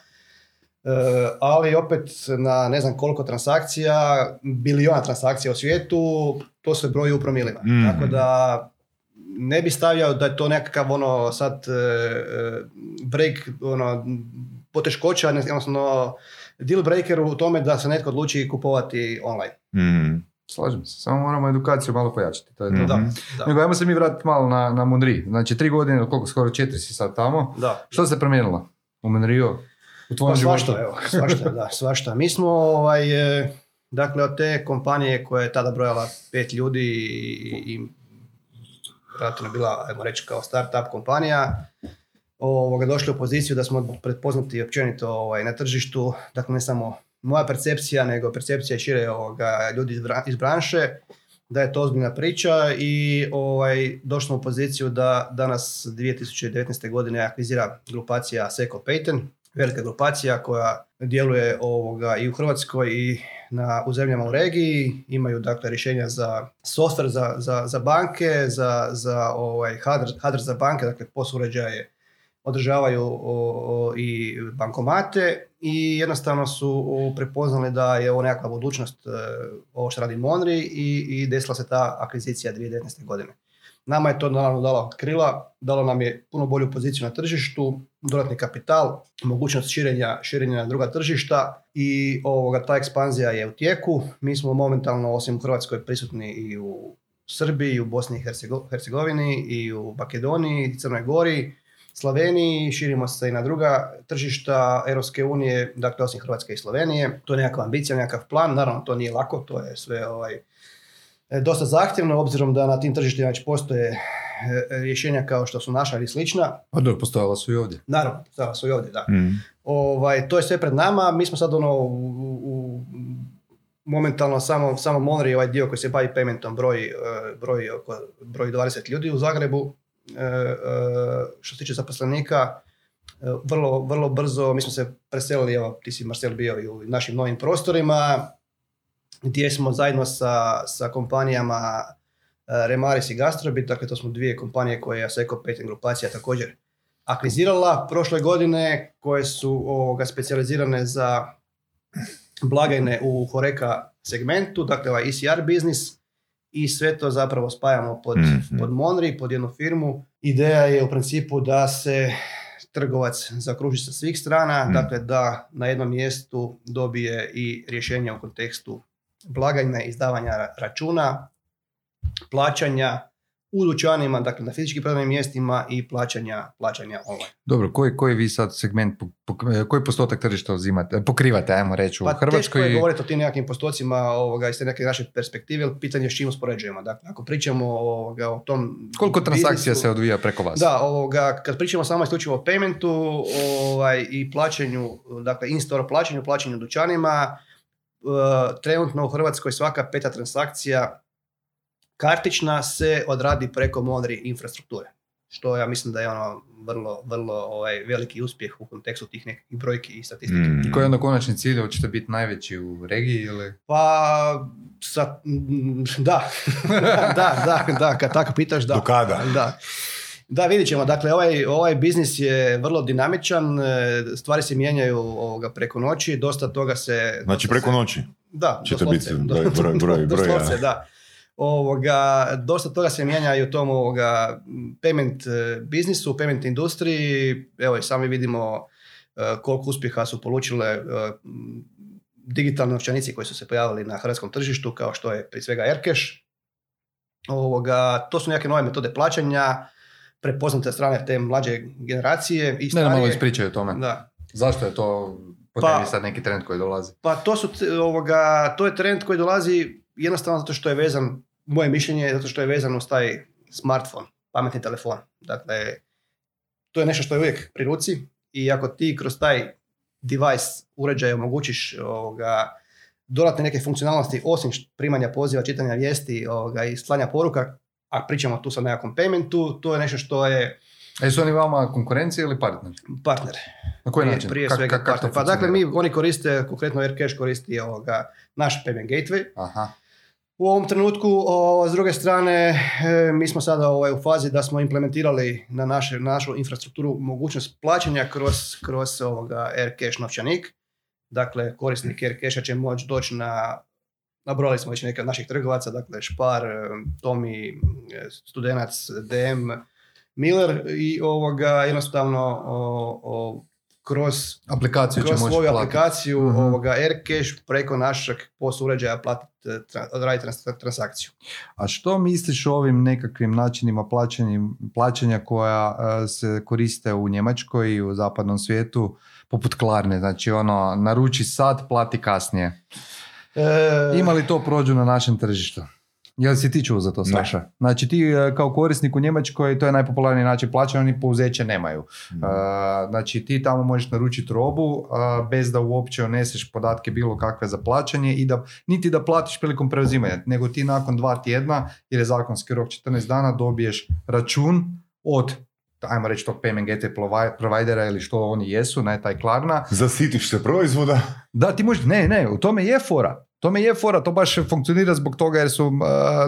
e, ali opet na ne znam koliko transakcija, biliona transakcija u svijetu, to se broji u promilima. Mm. Tako da ne bi stavljao da je to nekakav ono sad e, e, break, ono, poteškoća, ne- odnosno deal breaker u tome da se netko odluči kupovati online. Mhm. Slažem se, samo moramo edukaciju malo pojačati. To je to. Mhm. Da, da. Nego ajmo se mi vratiti malo na, na Monri. Znači tri godine, koliko skoro četiri si sad tamo. da. Što se promijenilo u Monrio? U tvojem Pa životu? svašta, evo, svašta, da, svašta. Mi smo, ovaj, e, dakle, od te kompanije koja je tada brojala pet ljudi i, i bila, ajmo reći, kao start-up kompanija, ovoga, došli u poziciju da smo pretpoznati općenito ovaj, na tržištu, dakle ne samo moja percepcija, nego percepcija šire ovoga, ljudi iz, bra- iz branše, da je to ozbiljna priča i ovaj, došli smo u poziciju da danas 2019. godine akvizira grupacija Seco Payton, velika grupacija koja djeluje ovoga i u Hrvatskoj i na, u zemljama u regiji, imaju dakle rješenja za software za, za, za banke, za, za ovaj, hardware, hardware za banke, dakle POS uređaje održavaju i bankomate i jednostavno su prepoznali da je ovo nekakva budućnost e, ovo što radi Monri i, i desila se ta akvizicija 2019. godine. Nama je to naravno dalo krila, dalo nam je puno bolju poziciju na tržištu, dodatni kapital, mogućnost širenja, širenja na druga tržišta i ovoga, ta ekspanzija je u tijeku. Mi smo momentalno, osim u Hrvatskoj, prisutni i u Srbiji, i u Bosni i Hercego- Hercegovini, i u Makedoniji, i Crnoj Gori, Sloveniji, širimo se i na druga tržišta Europske unije, dakle osim Hrvatske i Slovenije. To je nekakva ambicija, nekakav plan, naravno to nije lako, to je sve ovaj, e, dosta zahtjevno, obzirom da na tim tržištima već postoje e, rješenja kao što su naša ili slična. Pa dobro, postojala su i ovdje. Naravno, sada su i ovdje, da. Mhm. Ovaj, to je sve pred nama, mi smo sad ono u, u- momentalno samo, samo Monri, ovaj dio koji se bavi paymentom, broj, e, broj, oko, broj 20 ljudi u Zagrebu. E, e, što se tiče zaposlenika, e, vrlo, vrlo brzo, mi smo se preselili, evo ti si Marcel bio i u našim novim prostorima, gdje smo zajedno sa, sa kompanijama Remaris i Gastrobit, dakle to smo dvije kompanije koje je Aseco Patent grupacija također akvizirala prošle godine, koje su ovoga, specijalizirane za blagajne u Horeka segmentu, dakle ovaj ECR biznis i sve to zapravo spajamo pod, Mhm. pod Monri, pod jednu firmu. Ideja je u principu da se trgovac zakruži sa svih strana, Mhm. dakle da na jednom mjestu dobije i rješenja u kontekstu blagajne, izdavanja ra- računa, plaćanja, u dućanima, dakle na fizičkim prodajnim mjestima i plaćanja, plaćanja online. Dobro, koji, koji vi sad segment, koji postotak tržišta uzimate, pokrivate, ajmo reći, u Pa teško je Hrvatskoj? govoriti o tim nekakvim postocima ovoga, iz te neke naše perspektive, jer pitanje je s čim uspoređujemo. Dakle, ako pričamo ovoga, o tom... Koliko transakcija biznisu- se odvija preko vas? Da, ovoga, kad pričamo samo isključivo o paymentu ovaj, i plaćanju, dakle in-store plaćanju, plaćanju dućanima, e, trenutno u Hrvatskoj svaka peta transakcija kartična se odradi preko modri infrastrukture. Što ja mislim da je ono vrlo, vrlo ovaj, veliki uspjeh u kontekstu tih nekih brojki i statistike. Mm. Koji je onda konačni cilj? Hoćete biti najveći u regiji ili? Pa, sa, mm, da. da, da, da, kad tako pitaš, da. Do kada? Da. Da, vidjet ćemo. Dakle, ovaj, ovaj biznis je vrlo dinamičan, e, stvari se mijenjaju ovoga preko noći, dosta toga se... Znači preko se- noći. Da, doslovce, biti broj- broj- broj- doslovce, da. Ovoga, dosta toga se mijenja i u tom ovoga, payment e, biznisu, payment industriji. Evo i sami vidimo e, koliko uspjeha su polučile e, digitalni novčanici koji su se pojavili na hrvatskom tržištu, kao što je prije svega Aircash. Ovoga, to su neke nove metode plaćanja, prepoznate strane te mlađe generacije i Ne da malo starije. ispričaj o tome. Da. Zašto je to po Pa- sad neki trend koji dolazi? Pa to, su, ovoga, to je trend koji dolazi jednostavno zato što je vezan, moje mišljenje je zato što je vezan uz taj smartphone, pametni telefon. Dakle, to je nešto što je uvijek pri ruci i ako ti kroz taj device, uređaj omogućiš ovoga, dodatne neke funkcionalnosti osim primanja poziva, čitanja vijesti ovoga, i slanja poruka, a pričamo tu sa nekakvom paymentu, to je nešto što je A jesu oni vama konkurencija ili partner? partner. Na koji prije, način? Prije svega kak- partner. Pa dakle, mi, oni koriste, konkretno Aircash koristi ovoga, naš payment gateway, Aha. U ovom trenutku, o, s druge strane, e, mi smo sada ovaj, u fazi da smo implementirali na, naše, na našu infrastrukturu mogućnost plaćanja kroz, kroz ovoga Aircash novčanik. Dakle, korisnik Aircasha će moći doći na, nabrojali smo već neke od naših trgovaca, dakle Špar, e, Tomi, e, Studenac, DM, Miller i ovoga jednostavno o, o, kroz Aplikaciju kroz svoju platiti. aplikaciju Mhm. ovoga Aircash preko našeg POS uređaja platiti, e, tra, trans- transakciju. A što misliš o ovim nekakvim načinima plaćanja, plaćanja koja e, se koriste u Njemačkoj i u zapadnom svijetu, poput Klarne, znači ono, naruči sad, plati kasnije. E, Ima li to prođu na našem tržištu? Jel si ti čuo za to, Ne. Saša? Znači ti e, kao korisnik u Njemačkoj, to je najpopularniji način plaćanja, oni pouzeće nemaju. Mm. E, znači ti tamo možeš naručiti robu a, bez da uopće uneseš podatke bilo kakve za plaćanje i da niti da platiš prilikom preuzimanja, nego ti nakon dva tjedna, jer je zakonski rok 14 dana, dobiješ račun od ajmo reći tog payment gateway provi- providera ili što oni jesu, ne taj Klarna, Zasitiš se proizvoda. da, ti možeš, ne, ne, u tome je fora. Tome je fora, to baš funkcionira zbog toga jer su uh,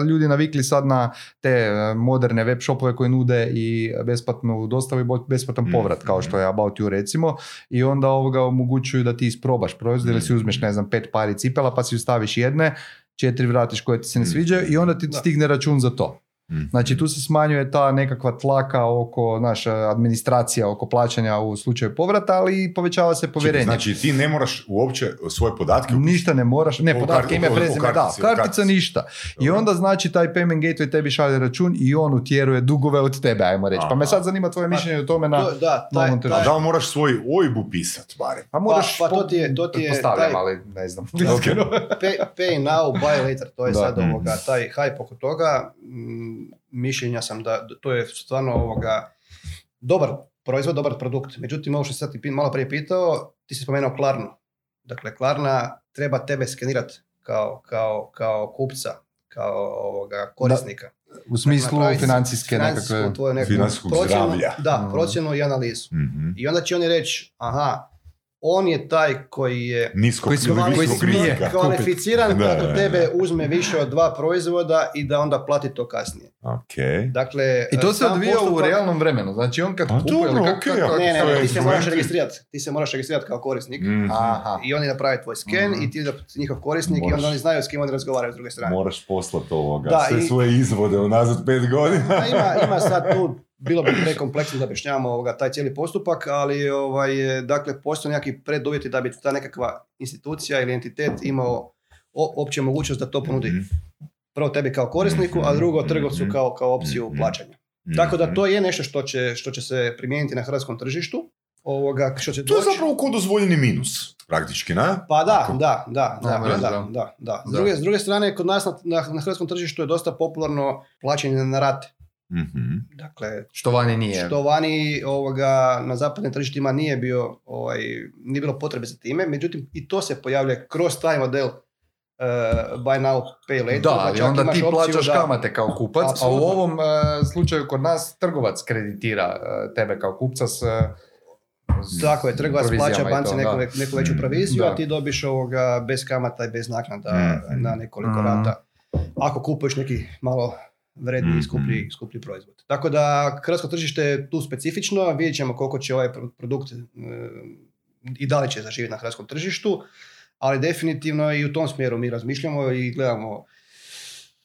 ljudi navikli sad na te uh, moderne web shopove koji nude i besplatnu dostavu i besplatan Mm, povrat, kao što je About You recimo, i onda ovoga omogućuju da ti isprobaš proizvod ili si uzmeš, ne znam, pet pari cipela pa si staviš jedne, četiri vratiš koje ti se ne Mm. sviđaju i onda ti Da. stigne račun za to. Mm. Znači tu se smanjuje ta nekakva tlaka oko, naša administracija oko plaćanja u slučaju povrata, ali i povećava se povjerenje. Znači ti ne moraš uopće svoje podatke Ništa ne moraš, ne, podatke, ime, prezime, da, kartica ništa. I onda znači taj payment gateway tebi šalje račun i on utjeruje dugove od tebe, ajmo reći. Pa me sad zanima tvoje Pa, mišljenje o tome na... to, da, taj, da li moraš svoj OIB upisat barem? Pa moraš, pa to ti je- to ti je taj- ali ne znam. Pay, pay now, buy later, to je Da. sad Mm. ovoga, taj hype oko toga. Mm, Mišljenja sam da to je stvarno ovoga dobar proizvod, dobar produkt. Međutim, ovo što sad ti malo prije pitao, ti si spomenuo Klarnu. Dakle, Klarna treba tebe skenirati kao, kao, kao kupca, kao ovoga korisnika. U smislu Napraviti financijske nekakve... Financijskog procjenu, zdravlja. Da, Mm. procjenu i analizu. Mhm. I onda će oni reći, aha, on je taj koji je Nisko, Koji kvalificiran Da, da, da, tebe uzme više od dva proizvoda i da onda plati to kasnije. Ok. Dakle, I to se odvija u postupak- realnom vremenu. Znači on kad kupuje... dobro, kako- Ne, ne, ti se moraš registrirati. Ti se moraš registrirati kao korisnik. Mhm. Aha. I oni naprave tvoj sken Mhm. i ti da njihov korisnik i Moraš. onda oni znaju s kim oni razgovaraju s druge strane. Moraš poslat ovoga, Da, sve i- svoje izvode unazad pet godina. Ima, ima sad tu, bilo bi prekompleksno da objašnjavamo ovoga, taj cijeli postupak, ali ovaj, dakle, postoje neki preduvjeti da bi ta nekakva institucija ili entitet imao opće mogućnost da to ponudi. Mhm. prvo tebi kao korisniku, a drugo trgovcu Mhm. kao, kao opciju Mhm. plaćanja. Tako da to je nešto što će, što će se primijeniti na hrvatskom tržištu. Ovoga, što će To je zapravo ko dozvoljeni minus, praktički, ne? Pa da, Ako- da, da, da, da, da. da, da. S druge, s druge strane, kod nas na, na, na hrvatskom tržištu je dosta popularno plaćanje na rate. Mhm. Dakle, Što vani nije. što vani ovoga, na zapadnim tržištima nije bio, ovaj, nije bilo potrebe za time, međutim i to se pojavlja kroz taj model uh, buy now, pay later. Da, pa ali onda ti plaćaš da- kamate kao kupac, a u ovom e, slučaju kod nas trgovac kreditira e, tebe kao kupca s... s Tako je, trgovac plaća banci neku, neku veću proviziju, Da. a ti dobiš ovoga bez kamata i bez naknada Mhm. na nekoliko Mhm. rata. Ako kupuješ neki malo vredniji, Mhm. skuplji, skuplji proizvod. Tako da hrvatsko tržište je tu specifično, vidjet ćemo koliko će ovaj pro- produkt e, i da li će zaživjeti na hrvatskom tržištu, ali definitivno i u tom smjeru mi razmišljamo i gledamo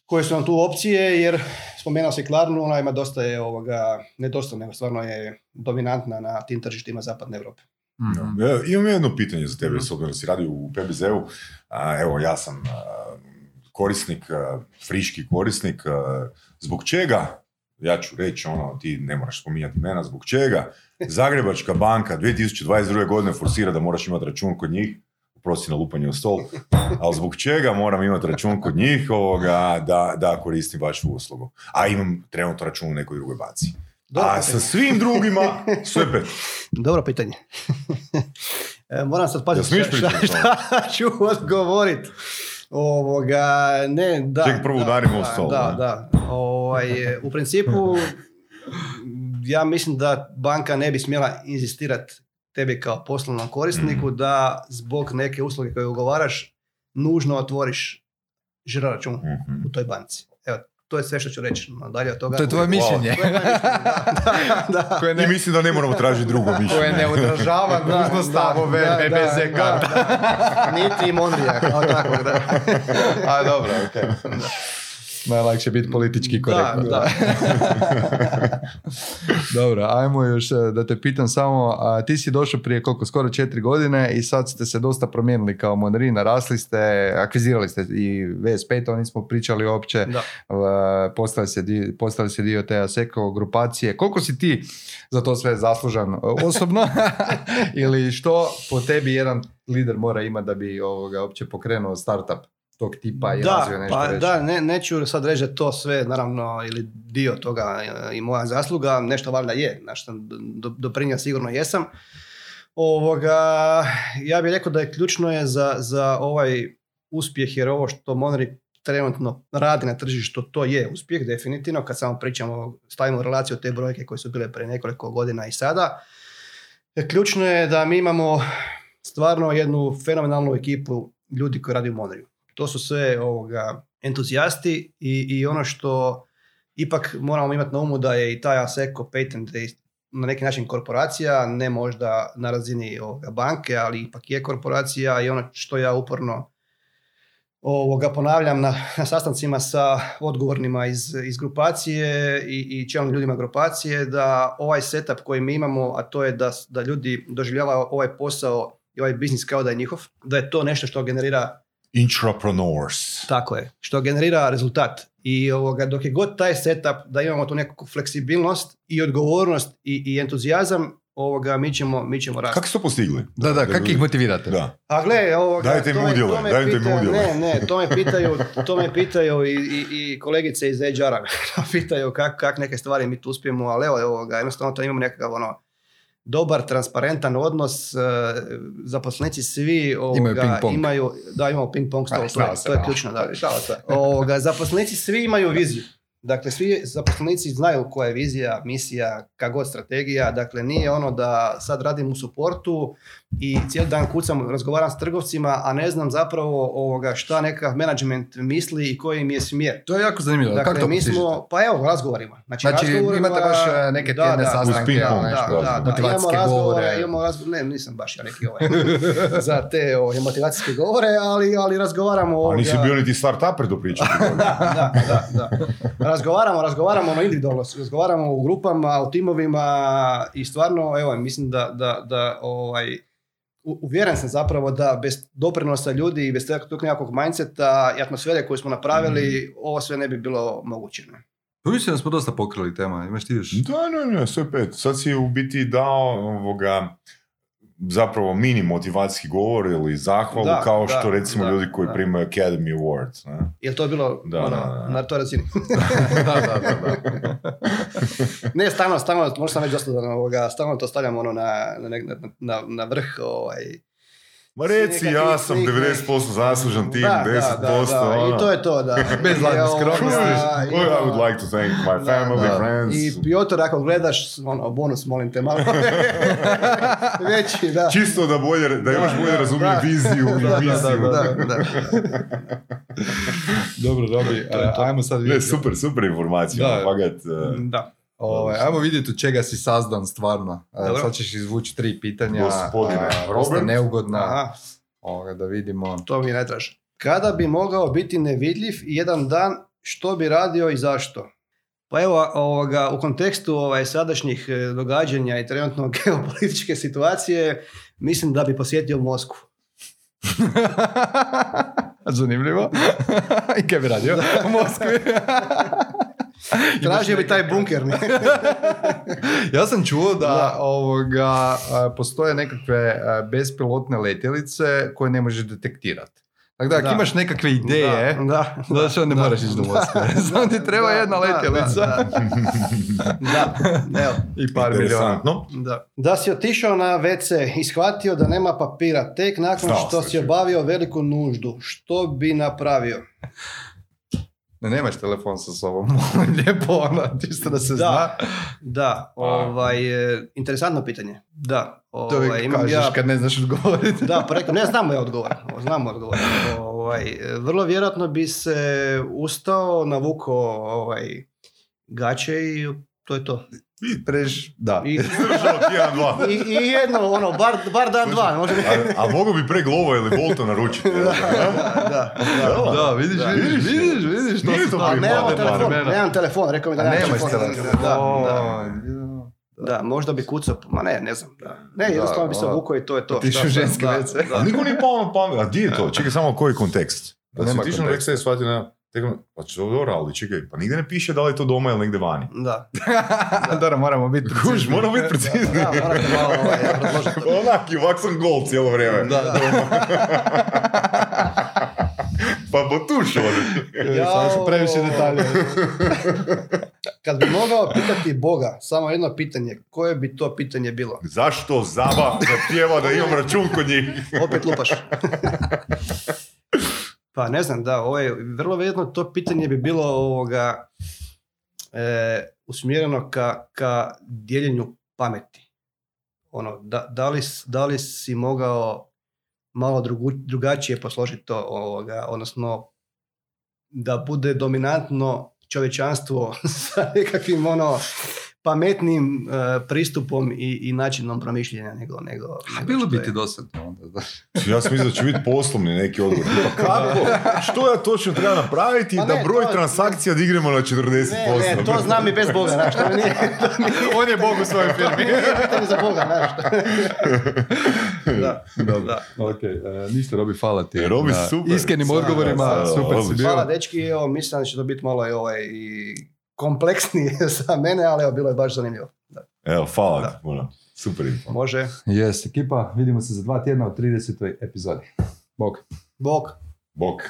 koje su nam tu opcije, jer spomenuo si Klarnu, ona ima dosta je ovoga, ne dosta, nego stvarno je dominantna na tim tržištima zapadne Europe. Mhm. Ja, imam jedno pitanje za tebe, s obzirom da si radio u PBZ-u. A, Evo, ja sam a, korisnik, a, friški korisnik. a, Zbog čega, ja ću reći ono, ti ne moraš spominjati imena, zbog čega Zagrebačka banka 2022. godine forsira da moraš imati račun kod njih, prosi na lupanje u stol, ali zbog čega moram imati račun kod njih ovoga, da, da koristim vašu uslugu. A imam trenutno račun u nekoj drugoj banci. Dobro A pitanje. sa svim drugima sve pet. Dobro pitanje. E, Moram sad paziti smiješ šta, šta, šta ću odgovorit. Ovoga, ne, da. Ček, prvo da, udarimo u da, stol, Da, ne? da. Ovaj, u principu, ja mislim da banka ne bi smjela inzistirati tebi kao poslovnom korisniku Mhm. da zbog neke usluge koje ugovaraš nužno otvoriš žiro račun Mhm. u toj banci. To je sve što ću reći. No, dalje od toga... To je tvoje mišljenje. Da, da, da. Koje I ne, mislim da ne moramo tražiti drugo koje mišljenje. ne odražava nužno stavove da, karta. Niti Mondrija, kao takvog, da. A dobro, okej. Najlakše biti politički korektno. Da, da. Dobro, ajmo još e, da te pitam samo, a, ti si došao prije koliko, skoro četiri godine i sad ste se dosta promijenili kao Monari, narasli ste, akvizirali ste i VS5, to nismo pričali uopće, postali se dio, postali se dio te ASECO grupacije. Koliko si ti za to sve zaslužan uh, osobno? Ili što po tebi jedan lider mora imati da bi ovoga uopće pokrenuo startup tog tipa i razvio Da, nešto pa veće? da, ne, neću sad reći da to sve, naravno, ili dio toga e, i moja zasluga, nešto valjda je, na što do, doprinio sigurno jesam. Ovoga, ja bih rekao da je ključno je za, za ovaj uspjeh, jer ovo što Monri trenutno radi na tržištu, to je uspjeh, definitivno, kad samo pričamo, stavimo u relaciju te brojke koje su bile prije nekoliko godina i sada. E, Ključno je da mi imamo stvarno jednu fenomenalnu ekipu ljudi koji radi u Monriju. To su sve ovoga, entuzijasti i, i ono što ipak moramo imati na umu da je i taj ASECO patent na neki način korporacija, ne možda na razini ovoga banke, ali ipak je korporacija i ono što ja uporno ovoga ponavljam na, na sastancima sa odgovornima iz, iz grupacije i, i čelnim ljudima grupacije da ovaj setup koji mi imamo, a to je da, da ljudi doživljavaju ovaj posao i ovaj biznis kao da je njihov, da je to nešto što generira Intrapreneurs. tako je, što generira rezultat. I ovoga, dok je god taj setup da imamo tu nekakvu fleksibilnost i odgovornost i, i entuzijazam, ovoga, mi ćemo, mi ćemo rasti. Kako ste to postigli? Da, da, kako ih motivirate? Da. A gle, ovoga, Dajte im to me- udjele, to me dajte im pitaju- udjele. Ne, ne, to me pitaju, to me pitaju i, i, i kolegice iz HR-a. pitaju kak, kak neke stvari mi tu uspijemo, ali evo, ovoga, jednostavno to imamo nekakav ono, dobar, transparentan odnos, e, zaposlenici svi ovoga, Imaju ping-pong. imaju, da imamo ping pong stol, to, to je ključno. Da. Ovoga, zaposlenici svi imaju viziju. Dakle, svi zaposlenici znaju koja je vizija, misija, kako god strategija. Dakle, nije ono da sad radim u suportu i cijeli dan kucam, razgovaram s trgovcima, a ne znam zapravo ovoga šta nekakav management misli i koji im je smjer. To je jako zanimljivo. Dakle, kako to mi smo, pa evo, razgovorima. Znači, Znači, razgovorima- imate baš, e, neke tjedne sastanke, Uz ping-pong, da, nešto, da, da, da, da. motivacijske Imamo razgovore, govore. imamo razgovore, ne, nisam baš ja neki ovaj za te ovaj, motivacijske govore, ali, ali razgovaramo... A nisi bio niti start-uper do priče. da, da, da, da. Razgovaramo, razgovaramo ono individualno, razgovaramo u grupama, u timovima i stvarno, evo, mislim da, da, da ovaj, uvjeren sam zapravo da bez doprinosa ljudi i bez tog nekakvog mindseta i atmosfere koju smo napravili, ovo sve ne bi bilo moguće. ne. Pa mislim da smo dosta pokrili tema, imaš ti još? Da, ne, ne, sve pet. Sad si u biti dao ovoga, zapravo mini motivacijski govor ili zahvalu Da, kao da, što recimo da, ljudi koji da. primaju Academy Awards. Ne? Jel to bilo Da, ono, da, da. na toj razini? da, da, da, da. ne, stalno, stalno, možda sam već dosta ovoga, stalno to stavljam ono na, na, na, na vrh ovaj, Ma reci, ja sam svih 90% zaslužan tim, da, 10%. da, da, da, ono. i to je to, da. Bez lažne skromnosti. i I would like to thank my Da, family, da. friends. I Piotr, ako gledaš, ono, bonus, molim te malo. Veći, da. Čisto da bolje, da imaš bolje da, razumije da. viziju i Da, da, viziju. da, da. Dobro, Robi, to. ajmo sad Ne, vidjeti. super, super informacija. Da. Fakat, eh, Da. Ovaj, ajmo vidjeti od čega si sazdan stvarno. E, Dobro. Sad ćeš izvući tri pitanja. Gospodine Robert. neugodna. Aha, Ovoga, da vidimo. to mi ne traži. Kada bi mogao biti nevidljiv jedan dan, što bi radio i zašto? Pa evo, ovoga, u kontekstu ovaj, sadašnjih e, događanja i trenutno geopolitičke situacije, mislim da bi posjetio Moskvu. Zanimljivo. I kaj bi radio? U Moskvi. Tražio bi taj bunker. ne? ja sam čuo da, Da. ovoga, postoje nekakve bespilotne letjelice koje ne možeš detektirati. Tako da, ako Da. imaš nekakve ideje, Da, da, Znaš, onda ne moraš ići do Moskve. Samo ti treba Da, jedna da, letjelica. Da, da. Evo, I par milijuna. Da. Da si otišao na WC i shvatio da nema papira tek nakon Znao što si obavio veliku nuždu. Što bi napravio? Ne, nemaš telefon sa sobom. Lijepo, ono, čisto da se Da. zna. Da, ovaj, e, interesantno pitanje. Da, To ovaj, imam kažeš ja... kad ne znaš odgovoriti. Da, pa rekao, ne znam ja odgovor. Znam odgovor. Ovaj, e, vrlo vjerojatno bi se ustao, navukao ovaj, gaće i to je to. Preš, da. I, tjedan, dva. i, i jedno, ono, bar, bar dan dva. Može A, a mogu bi pre Glovo ili Bolta naručiti. da, da, da. Da, vidiš, Da. vidiš, vidiš, vidiš, to su to. A nemam telefon, nemam telefon, rekao mi da A nemam telefon. telefon. Da, da, da, možda bi kucao, ma ne, ne znam. Da. Ne, Da, jednostavno bi se vukao i to je to. Otišao Šta u sad, ženski da, WC. da. A niko nije pao na pamet. A di je to? Čekaj samo koji je kontekst? Da Nema si otišao na i shvatio na... tek- Pa što dobro, ali čekaj, pa nigdje ne piše da li je to doma ili negdje vani. Da, Dobro, moramo biti Kuš, precizni. moramo biti precizni. da, morate malo ovaj, obrazložiti. Onak, i ovak sam gol cijelo vrijeme. Da, da. Pa potušao. Jao. Samo su previše detalja. Kad bi mogao pitati Boga, samo jedno pitanje, koje bi to pitanje bilo? Zašto Zaba zahtijeva da imam račun kod njih? Opet lupaš. Pa ne znam, da, ovo je, vrlo vjerojatno to pitanje bi bilo ovoga, e, usmjereno ka, ka dijeljenju pameti. Ono, da, da, li, da li si mogao malo drugu, drugačije posložiti to, ovoga, odnosno da bude dominantno čovječanstvo sa nekakvim ono pametnim e, pristupom i, i načinom promišljanja nego nego, A nego bilo bi ti dosadno onda. da. Ja sam mislio da će biti poslovni neki odgovor. Pa kako? Što ja točno treba napraviti Pa da ne, broj to- transakcija dignemo na 40%? Ne, ne, to znam i bez Boga, znaš, to mi nije, to mi nije, On je Bog u svojoj firmi. nije za Boga, znaš. da, da. Ok, e, ništa Robi, hvala ti. E, Robi, super. Iskrenim odgovorima, super si bio. Hvala dečki, evo, mislim da će to biti malo i, ovaj, i kompleksnije za mene, ali evo, bilo je baš zanimljivo. Da. Evo, hvala Da. ti puno. Super info. Može. Jes, ekipa, vidimo se za dva tjedna u 30. epizodi. Bog. Bog. Bok.